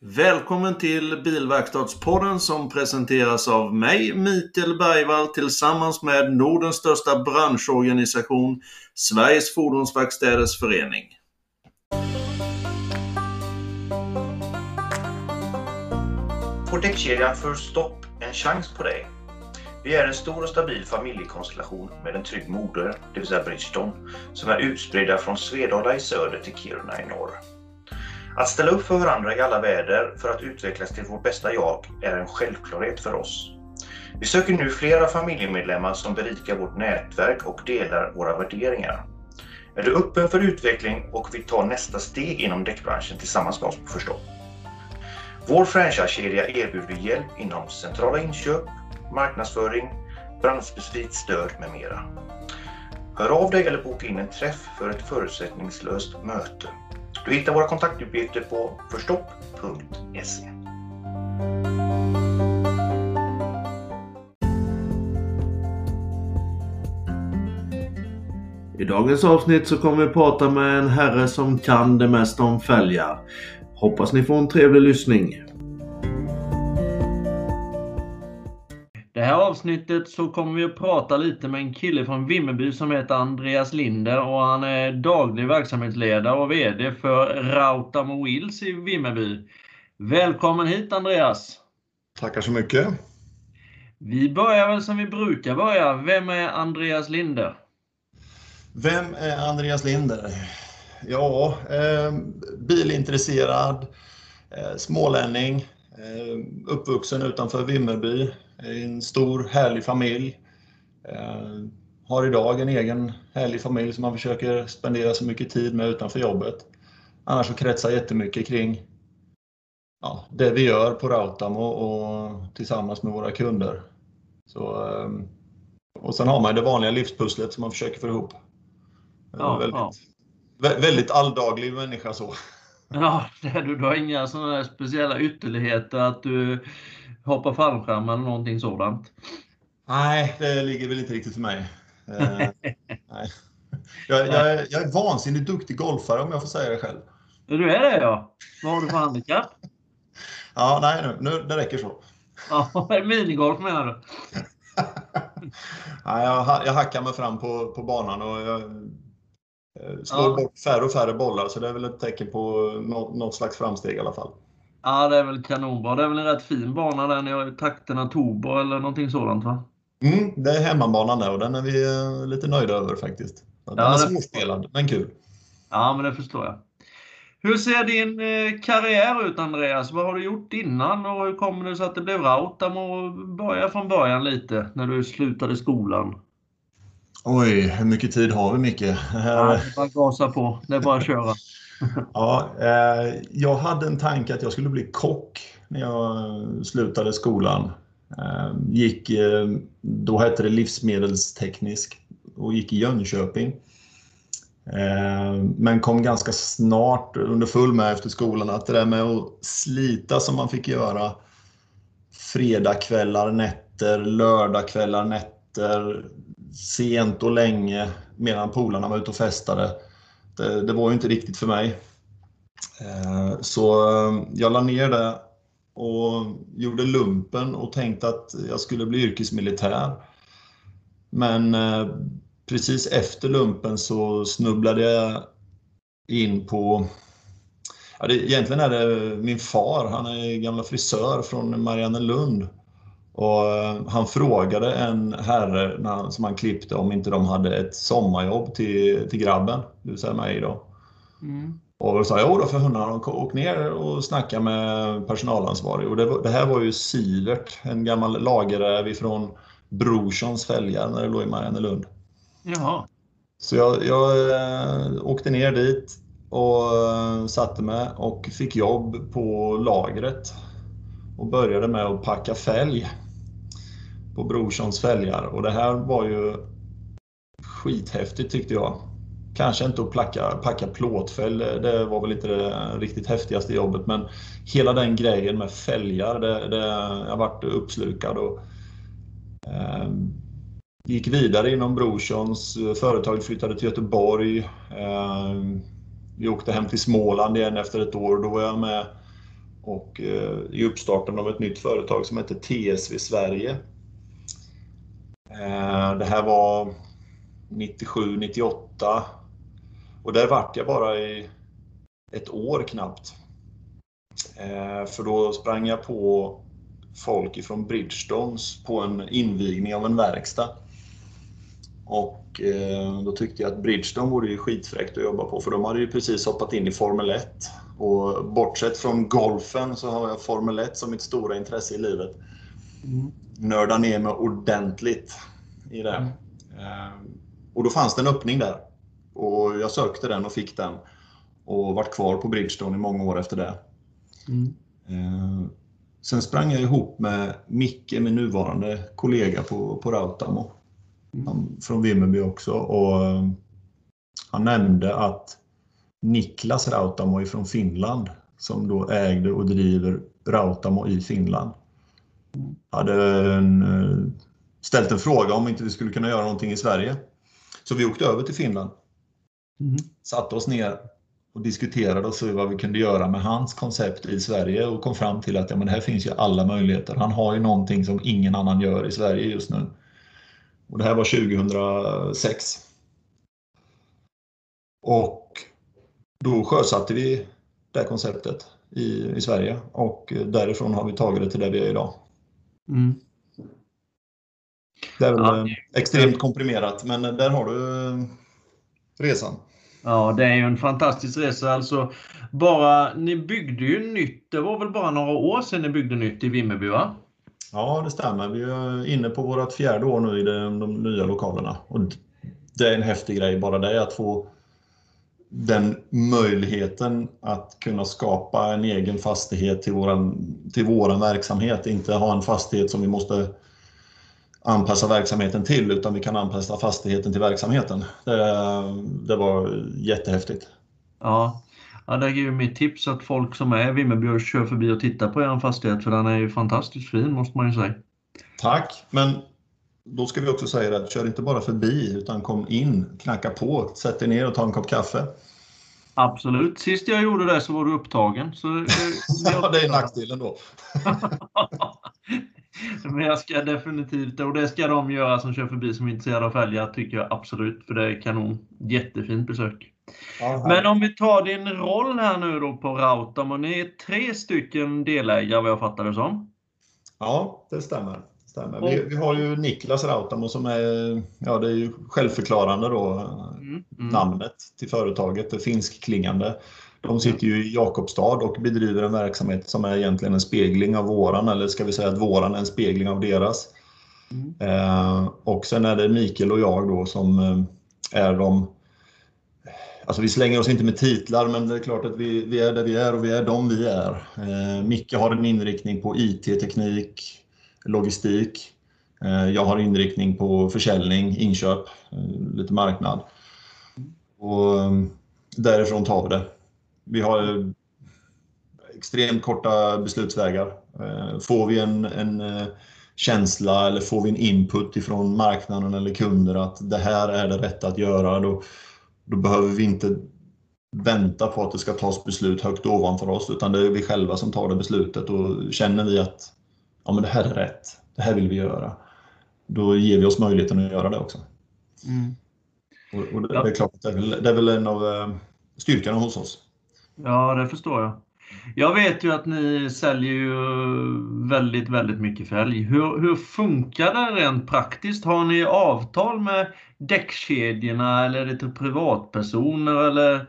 Välkommen till Bilverkstadspodden som presenteras av mig, Mikael Bergvall, tillsammans med Nordens största branschorganisation, Sveriges Fordonsverkstäders Förening. Får däckkedjan First Stop en chans på dig? Vi är en stor och stabil familjekonstellation med en trygg moder, det vill säga Bridgestone, som är utspridda från Svedala i söder till Kiruna i norr. Att ställa upp för varandra i alla väder för att utvecklas till vårt bästa jag är en självklarhet för oss. Vi söker nu flera familjemedlemmar som berikar vårt nätverk och delar våra värderingar. Är du öppen för utveckling och vill ta nästa steg inom däckbranschen tillsammans med oss på Förstå? Vår franchisekedja erbjuder hjälp inom centrala inköp, marknadsföring, branschspecifikt stöd med mera. Hör av dig eller boka in en träff för ett förutsättningslöst möte. Du hittar våra kontaktuppgifter på förstopp.se. I dagens avsnitt så kommer vi prata med en herre som kan det mesta om fälgar. Hoppas ni får en trevlig lyssning. Här avsnittet så kommer vi att prata lite med en kille från Vimmerby som heter Andreas Linder och han är daglig verksamhetsledare och VD för Rautamo Wheels i Vimmerby. Välkommen hit Andreas! Tackar så mycket! Vi börjar väl som vi brukar börja. Vem är Andreas Linder? Vem är Andreas Linder? Ja, eh, bilintresserad, eh, smålänning, eh, uppvuxen utanför Vimmerby, en stor härlig familj. Eh, har idag en egen härlig familj som man försöker spendera så mycket tid med utanför jobbet. Annars så kretsar jättemycket kring ja, det vi gör på Rautamo och, tillsammans med våra kunder. Så, eh, och sen har man det vanliga livspusslet som man försöker få ihop. Ja, väldigt, ja. väldigt alldaglig människa så. Ja, du, du har inga sådana speciella ytterligheter att du hoppar fallskärm eller någonting sådant? Nej, det ligger väl inte riktigt för mig. Eh, nej. Jag, jag, är, jag är vansinnigt duktig golfare om jag får säga det själv. Du är det ja. Vad har du för handikapp? ja, nej nu, nu, det räcker så. Ja, minigolf menar du? nej, jag, jag hackar mig fram på, på banan och jag slår ja. bort färre och färre bollar så det är väl ett tecken på något, något slags framsteg i alla fall. Ja, det är väl kanonbra. Det är väl en rätt fin bana där. Har ju takterna Tobo eller någonting sådant va? Mm, det är hemmabanan där och den är vi eh, lite nöjda över faktiskt. Den ja, är svårspelad, men kul. Ja, men det förstår jag. Hur ser din eh, karriär ut Andreas? Vad har du gjort innan och hur kommer det sig att det blev Rautamo? Börja från början lite, när du slutade skolan. Oj, hur mycket tid har vi Micke? Ja, bara gasa på. Det är bara att köra. ja, eh, jag hade en tanke att jag skulle bli kock när jag slutade skolan. Eh, gick, eh, då hette det livsmedelsteknisk och gick i Jönköping. Eh, men kom ganska snart under full med efter skolan att det där med att slita som man fick göra fredagkvällar, nätter, lördagkvällar, nätter, sent och länge medan polarna var ute och festade det, det var ju inte riktigt för mig. Eh, så eh, jag la ner det och gjorde lumpen och tänkte att jag skulle bli yrkesmilitär. Men eh, precis efter lumpen så snubblade jag in på Ja, det, egentligen är det min far, han är gamla frisör från Mariannelund. Och eh, han frågade en herre när, som han klippte om inte de hade ett sommarjobb till, till grabben, det vill säga mig då. Mm. Och då sa jag, då för hundarna, åk ner och snacka med personalansvarig. Och det, det här var ju Sivert, en gammal lagerräv ifrån Brorssons fälgar när det låg i Mariannelund. Jaha. Så jag, jag äh, åkte ner dit och äh, satte mig och fick jobb på lagret och började med att packa fälg på Brorssons fälgar och det här var ju skithäftigt tyckte jag. Kanske inte att placka, packa plåtfälg, det var väl inte det riktigt häftigaste jobbet men hela den grejen med fälgar, det, det, jag vart uppslukad och eh, gick vidare inom Brorssons. Företaget flyttade till Göteborg. Eh, vi åkte hem till Småland igen efter ett år. Då var jag med och eh, i uppstarten av ett nytt företag som heter TSV Sverige. Eh, det här var 97, 98 och där vart jag bara i ett år knappt. Eh, för då sprang jag på folk ifrån Bridgestones på en invigning av en verkstad. Och eh, då tyckte jag att Bridgestone vore ju skitfräckt att jobba på för de hade ju precis hoppat in i Formel 1. Och bortsett från golfen så har jag Formel 1 som mitt stora intresse i livet. Mm. Nörda ner mig ordentligt i det. Mm. Och då fanns det en öppning där. Och jag sökte den och fick den. Och vart kvar på Bridgestone i många år efter det. Mm. Eh, sen sprang jag ihop med Micke, min nuvarande kollega på, på Rautamo. Mm. Från Vimmerby också. Och eh, han nämnde att Niklas Rautamo från Finland som då ägde och driver Rautamo i Finland. Hade en, eh, ställt en fråga om inte vi skulle kunna göra någonting i Sverige. Så vi åkte över till Finland. Mm. Satte oss ner och diskuterade och såg vad vi kunde göra med hans koncept i Sverige och kom fram till att ja, men här finns ju alla möjligheter. Han har ju någonting som ingen annan gör i Sverige just nu. Och det här var 2006. Och då sjösatte vi det här konceptet i, i Sverige och därifrån har vi tagit det till där vi är idag. Mm. Det är väl ja. extremt komprimerat men där har du resan. Ja, det är ju en fantastisk resa. Alltså, bara, ni byggde ju nytt. Det var väl bara några år sedan ni byggde nytt i Vimmerby? Va? Ja, det stämmer. Vi är inne på vårt fjärde år nu i de, de nya lokalerna. Och det är en häftig grej bara det, att få den möjligheten att kunna skapa en egen fastighet till våran, till våran verksamhet. Inte ha en fastighet som vi måste anpassa verksamheten till utan vi kan anpassa fastigheten till verksamheten. Det, det var jättehäftigt. Ja. ja, det är ju mitt tips att folk som är i Vimmerby kör förbi och tittar på er fastighet för den är ju fantastiskt fin måste man ju säga. Tack, men då ska vi också säga att kör inte bara förbi utan kom in, knacka på, sätt dig ner och ta en kopp kaffe. Absolut. Sist jag gjorde det så var du upptagen. Så, ja, det är nackdelen då. Men jag ska definitivt, och det ska de göra som kör förbi som är intresserade av fälgar, tycker jag absolut. För det är kanon. Jättefint besök. Aha. Men om vi tar din roll här nu då på Rautam, och ni är tre stycken delägare vad jag fattar det som? Ja, det stämmer. Stämmer. Vi, vi, har ju Niklas Rautamo som är, ja det är ju självförklarande då, mm, mm. namnet till företaget, det finskklingande. De sitter ju i Jakobstad och bedriver en verksamhet som är egentligen en spegling av våran, eller ska vi säga att våran är en spegling av deras. Mm. Eh, och sen är det Mikael och jag då som eh, är de Alltså vi slänger oss inte med titlar, men det är klart att vi, vi är där vi är och vi är de vi är. Eh, Micke har en inriktning på IT-teknik, logistik. Eh, jag har inriktning på försäljning, inköp, eh, lite marknad. Och ehm, därifrån tar vi det. Vi har eh, extremt korta beslutsvägar. Får vi en, en känsla eller får vi en input ifrån marknaden eller kunder att det här är det rätta att göra, då, då behöver vi inte vänta på att det ska tas beslut högt ovanför oss, utan det är vi själva som tar det beslutet och känner vi att ja, men det här är rätt, det här vill vi göra, då ger vi oss möjligheten att göra det också. Mm. Och, och det, det, är klart, det är väl, det är väl en av eh, styrkorna hos oss. Ja, det förstår jag. Jag vet ju att ni säljer ju väldigt, väldigt mycket fälg. Hur, hur funkar det rent praktiskt? Har ni avtal med däckkedjorna eller är det till privatpersoner? Eller,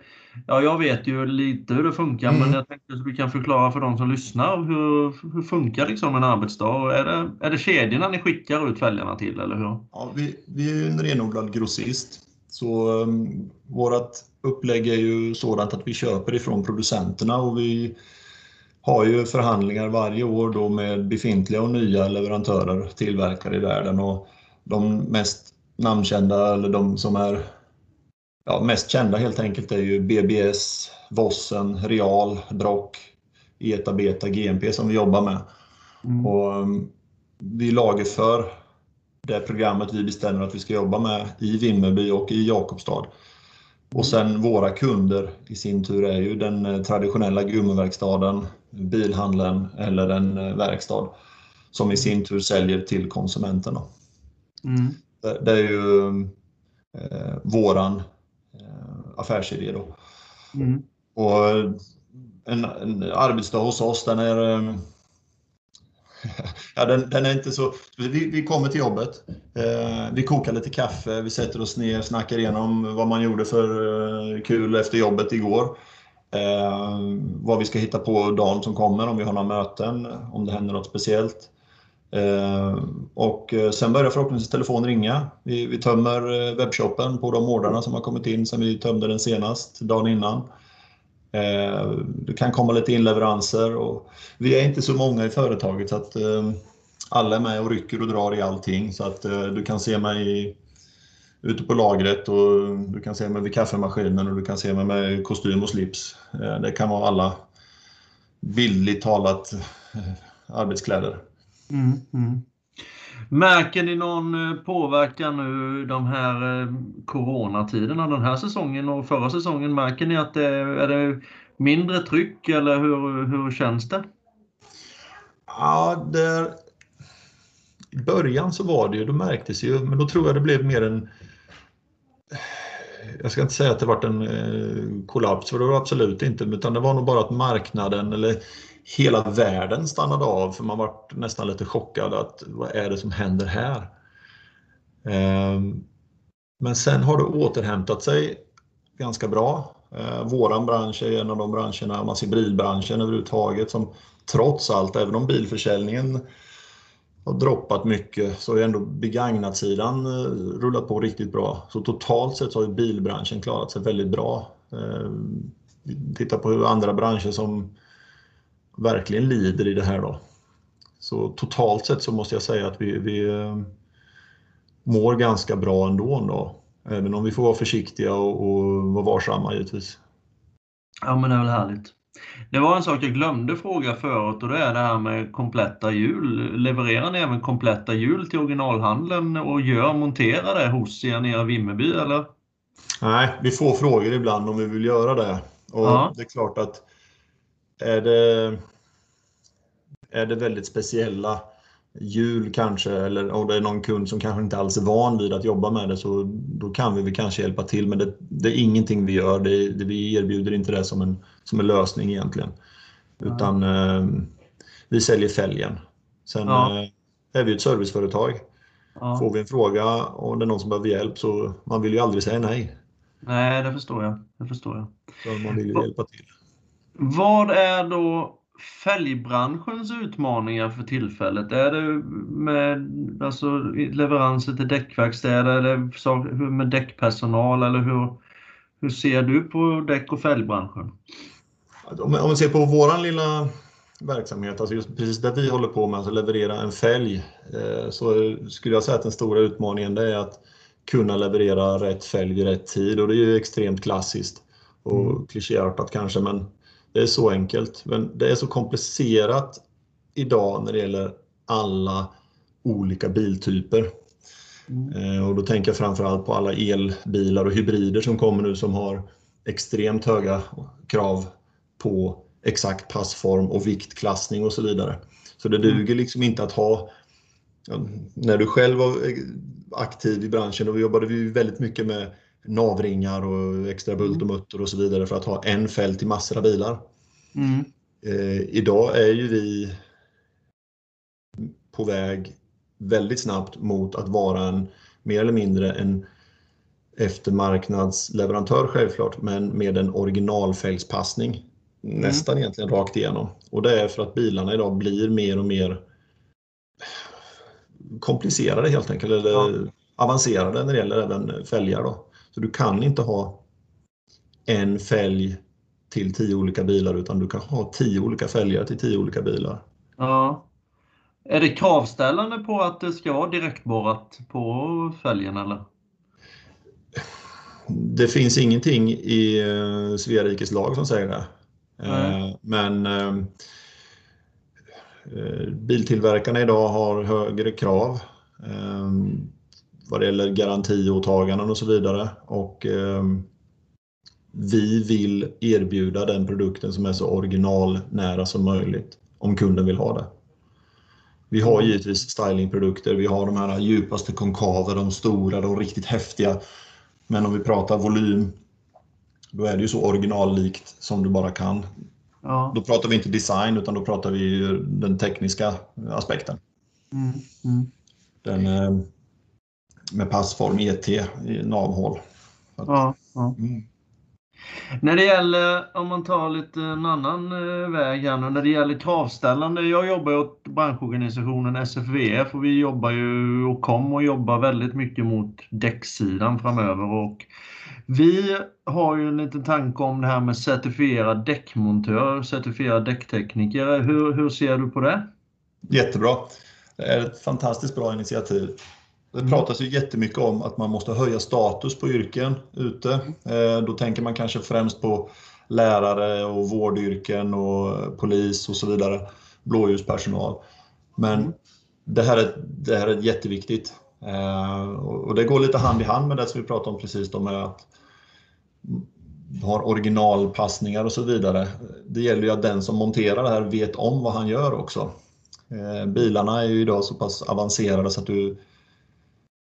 ja, jag vet ju lite hur det funkar, mm. men jag tänkte att du kan förklara för de som lyssnar. Hur, hur funkar liksom en arbetsdag? Är det, är det kedjorna ni skickar ut fälgarna till, eller hur? Ja, vi, vi är en renodlad grossist. Så um, vårt upplägg är ju sådant att vi köper ifrån producenterna och vi har ju förhandlingar varje år då med befintliga och nya leverantörer, tillverkare i världen och de mest namnkända eller de som är ja, mest kända helt enkelt är ju BBS, Vossen, Real, Brock, ETA, Beta, GMP som vi jobbar med. Mm. Och um, vi lagerför det programmet vi bestämmer att vi ska jobba med i Vimmerby och i Jakobstad. Och sen våra kunder i sin tur är ju den eh, traditionella gummiverkstaden, bilhandeln eller en eh, verkstad som i sin tur säljer till konsumenterna. Mm. Det, är ju eh, våran affärsidé då. Mm. Och en, en, arbetsdag hos oss den är eh, ja, den, den, är inte så... Vi, vi kommer till jobbet, eh, vi kokar lite kaffe, vi sätter oss ner, snackar igenom vad man gjorde för eh, kul efter jobbet igår. Eh, vad vi ska hitta på dagen som kommer, om vi har några möten, om det händer något speciellt. Eh, och eh, sen börjar förhoppningsvis telefonen ringa. Vi, vi tömmer eh, webbshoppen på de ordrarna som har kommit in sen vi tömde den senast, dagen innan. Det kan komma lite inleveranser och vi är inte så många i företaget så att alla är med och rycker och drar i allting så att du kan se mig ute på lagret och du kan se mig vid kaffemaskinen och du kan se mig med kostym och slips. Det kan vara alla bildligt talat arbetskläder. Mm, mm. Märker ni någon eh, påverkan nu de här eh, coronatiderna, den här säsongen och förra säsongen? Märker ni att det är det mindre tryck eller hur, hur känns det? Ja, där, i början så var det ju, då märktes ju, men då tror jag det blev mer en jag ska inte säga att det varit en eh, kollaps, för det var det absolut inte, utan det var nog bara att marknaden eller hela världen stannade av för man var nästan lite chockad att vad är det som händer här? Ehm, men sen har det återhämtat sig ganska bra. Ehm, våran bransch är en av de branscherna, man ser bilbranschen överhuvudtaget som trots allt, även om bilförsäljningen har droppat mycket så har ändå begagnat-sidan eh, rullat på riktigt bra. Så totalt sett så har bilbranschen klarat sig väldigt bra. Ehm, titta på hur andra branscher som verkligen lider i det här då. Så totalt sett så måste jag säga att vi, vi eh, mår ganska bra ändå. Då. Även om vi får vara försiktiga och, och vara varsamma givetvis. Ja men det är väl härligt. Det var en sak jag glömde fråga förut och det är det här med kompletta hjul. Levererar ni även kompletta hjul till originalhandeln och gör, monterar det hos er nere i Vimmerby eller? Nej, vi får frågor ibland om vi vill göra det. Och ja. Det är klart att är det, är det väldigt speciella hjul kanske eller om det är någon kund som kanske inte alls är van vid att jobba med det så då kan vi väl kanske hjälpa till men det, det är ingenting vi gör. Det, det, vi erbjuder inte det som en, som en lösning egentligen. Utan eh, vi säljer fälgen. Sen ja. eh, är vi ett serviceföretag. Ja. Får vi en fråga och det är någon som behöver hjälp så man vill ju aldrig säga nej. Nej, det förstår jag. Det förstår jag. Så man vill ju hjälpa till. Vad är då fälgbranschens utmaningar för tillfället? Är det med alltså, leveranser till däckverkstäder eller med däckpersonal eller hur, hur ser du på däck och fälgbranschen? Om vi ser på våran lilla verksamhet, alltså just precis där vi håller på med, att leverera en fälg, eh, så skulle jag säga att den stora utmaningen det är att kunna leverera rätt fälg i rätt tid och det är ju extremt klassiskt och mm. klichéartat kanske men det är så enkelt, men det är så komplicerat idag när det gäller alla olika biltyper. Mm. Eh, och då tänker jag framförallt på alla elbilar och hybrider som kommer nu som har extremt höga krav på exakt passform och viktklassning och så vidare. Så det duger mm. liksom inte att ha när du själv var aktiv i branschen, då jobbade vi väldigt mycket med navringar och extra bult och mm. mutter och så vidare för att ha en fält i massor av bilar. Mm. Eh, idag är ju vi på väg väldigt snabbt mot att vara en mer eller mindre en eftermarknadsleverantör självklart, men med en originalfälgspassning. Mm. Nästan egentligen rakt igenom. Och det är för att bilarna idag blir mer och mer komplicerade helt enkelt, eller ja. avancerade när det gäller även fälgar. Då. Så du kan inte ha en fälg till tio olika bilar utan du kan ha tio olika fälgar till tio olika bilar. Ja. Är det kravställande på att det ska vara direktborrat på fälgen eller? Det finns ingenting i eh, Svea rikes lag som säger det. Mm. Men eh, biltillverkarna idag har högre krav vad det gäller garantiåtaganden och så vidare. Och vi vill erbjuda den produkten som är så originalnära som möjligt om kunden vill ha det. Vi har givetvis stylingprodukter, vi har de här djupaste konkaver, de stora, de riktigt häftiga. Men om vi pratar volym, då är det ju så originallikt som du bara kan. Ja. Då pratar vi inte design utan då pratar vi den tekniska aspekten. Mm. Mm. Den eh, med passform ET i navhål. Ja, ja. Mm. När det gäller, om man tar lite en annan eh, väg här nu, när det gäller kravställande. Jag jobbar ju åt branschorganisationen SFVF och vi jobbar ju och kommer att jobba väldigt mycket mot däcksidan framöver. Och vi har ju en liten tanke om det här med certifierad däckmontör, certifierad däcktekniker. Hur, hur ser du på det? Jättebra. Det är ett fantastiskt bra initiativ. Det mm. pratas ju jättemycket om att man måste höja status på yrken ute. Eh, då tänker man kanske främst på lärare och vårdyrken och polis och så vidare. Blåljuspersonal. Men mm. det här är, det här är jätteviktigt. Eh, och det går lite hand i hand med det som vi pratade om precis då med att har originalpassningar och så vidare. Det gäller ju att den som monterar det här vet om vad han gör också. Eh, bilarna är ju idag så pass avancerade så att du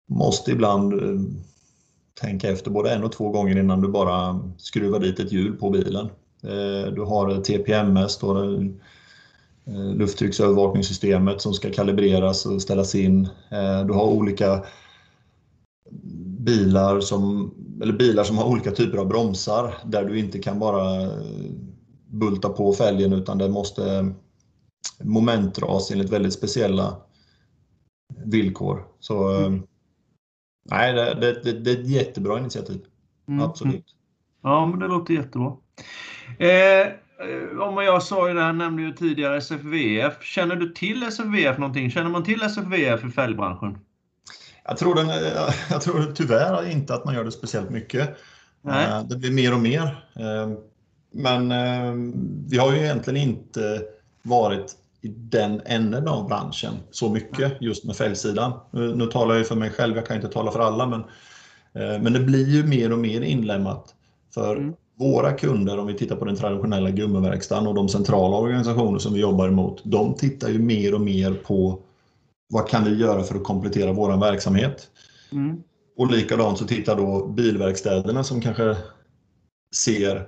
måste ibland eh, tänka efter både en och två gånger innan du bara skruvar dit ett hjul på bilen. Eh, du har TPMS, då eh, lufttrycksövervakningssystemet som ska kalibreras och ställas in. Du har olika bilar som, eller bilar som har olika typer av bromsar där du inte kan bara bulta på fälgen utan det måste momentras enligt väldigt speciella villkor. Så mm nej, det, det, det, är ett jättebra initiativ. Mm. Absolut. Ja, men det låter jättebra. Eh, om jag sa ju det här, nämnde ju tidigare SFVF. Känner du till SFVF någonting? Känner man till SFVF i fälgbranschen? Jag tror, den, jag tror tyvärr inte att man gör det speciellt mycket. Nej. Eh, det blir mer och mer. Eh, men eh, vi har ju egentligen inte varit i den änden av branschen så mycket just med fälgsidan. Nu, talar jag för mig själv, jag kan inte tala för alla, men, eh, men det blir ju mer och mer inlämnat. För mm. våra kunder, om vi tittar på den traditionella gummiverkstaden och de centrala organisationer som vi jobbar emot, de tittar ju mer och mer på vad kan vi göra för att komplettera vår verksamhet? Mm. Och likadant så tittar då bilverkstäderna som kanske ser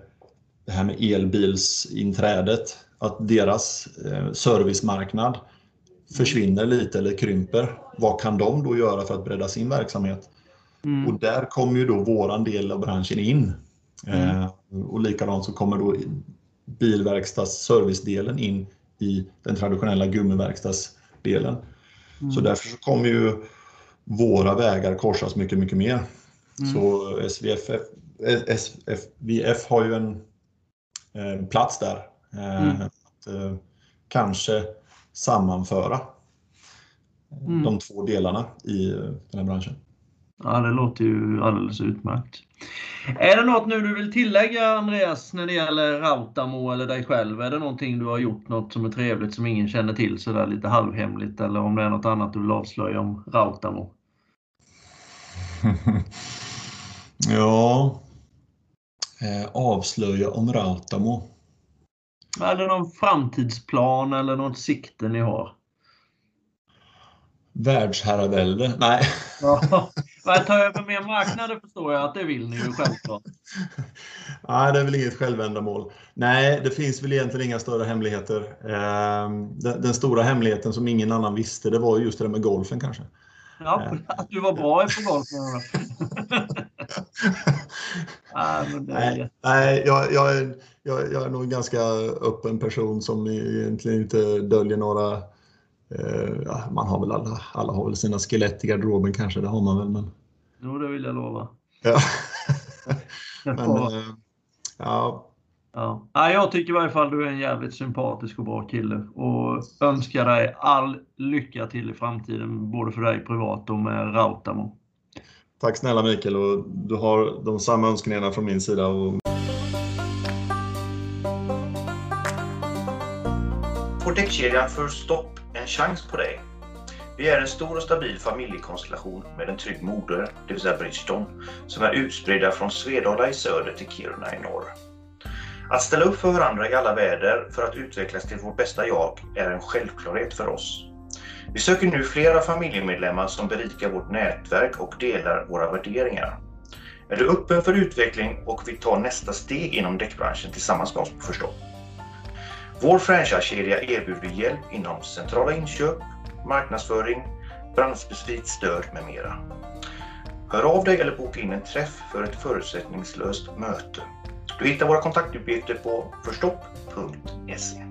det här med elbilsinträdet att deras eh, servicemarknad försvinner lite eller krymper. Vad kan de då göra för att bredda sin verksamhet? Mm. Och där kommer ju då våran del av branschen in. Mm. Eh, och likadant så kommer då bilverkstads servicedelen in i den traditionella gummiverkstadsdelen. Mm. Så därför så kommer ju våra vägar korsas mycket, mycket mer. Mm. Så SVF, SVF har ju en, en plats där mm. Att, eh, kanske sammanföra mm. de två delarna i eh, den här branschen. Ja, det låter ju alldeles utmärkt. Är det något nu du vill tillägga Andreas när det gäller Rautamo eller dig själv? Är det någonting du har gjort något som är trevligt som ingen känner till sådär lite halvhemligt eller om det är något annat du vill avslöja om Rautamo? ja, eh, avslöja om Rautamo. Är det någon framtidsplan eller något sikte ni har? Världsherravälde? Nej. Ja, att ta över mer marknader förstår jag att det vill ni ju självklart. Nej, det är väl inget självändamål. Nej, det finns väl egentligen inga större hemligheter. Ehm, den, stora hemligheten som ingen annan visste, det var just det där med golfen kanske. Ja, ehm. att du var bra på golf. nej, nej jag, jag, är, jag, jag, är nog en ganska öppen person som egentligen inte döljer några... Eh, ja, man har väl alla, alla har väl sina skelett i garderoben kanske, det har man väl. Men... Jo, det vill jag lova. Ja. men, eh, ja. Ja. ja. Jag tycker i varje fall du är en jävligt sympatisk och bra kille och önskar dig all lycka till i framtiden, både för dig privat och med Rautamo. Tack snälla Mikael och du har de samma önskningarna från min sida. Och... Får däckkedjan för stopp en chans på dig? Vi är en stor och stabil familjekonstellation med en trygg moder, det vill säga Bridgestone, som är utspridda från Svedala i söder till Kiruna i norr. Att ställa upp för varandra i alla väder för att utvecklas till vårt bästa jag är en självklarhet för oss. Vi söker nu flera familjemedlemmar som berikar vårt nätverk och delar våra värderingar. Är du öppen för utveckling och vill ta nästa steg inom däckbranschen tillsammans med oss på Förstå? Vår franchisekedja erbjuder hjälp inom centrala inköp, marknadsföring, branschspecifikt stöd med mera. Hör av dig eller boka in en träff för ett förutsättningslöst möte. Du hittar våra kontaktuppgifter på förstopp.se.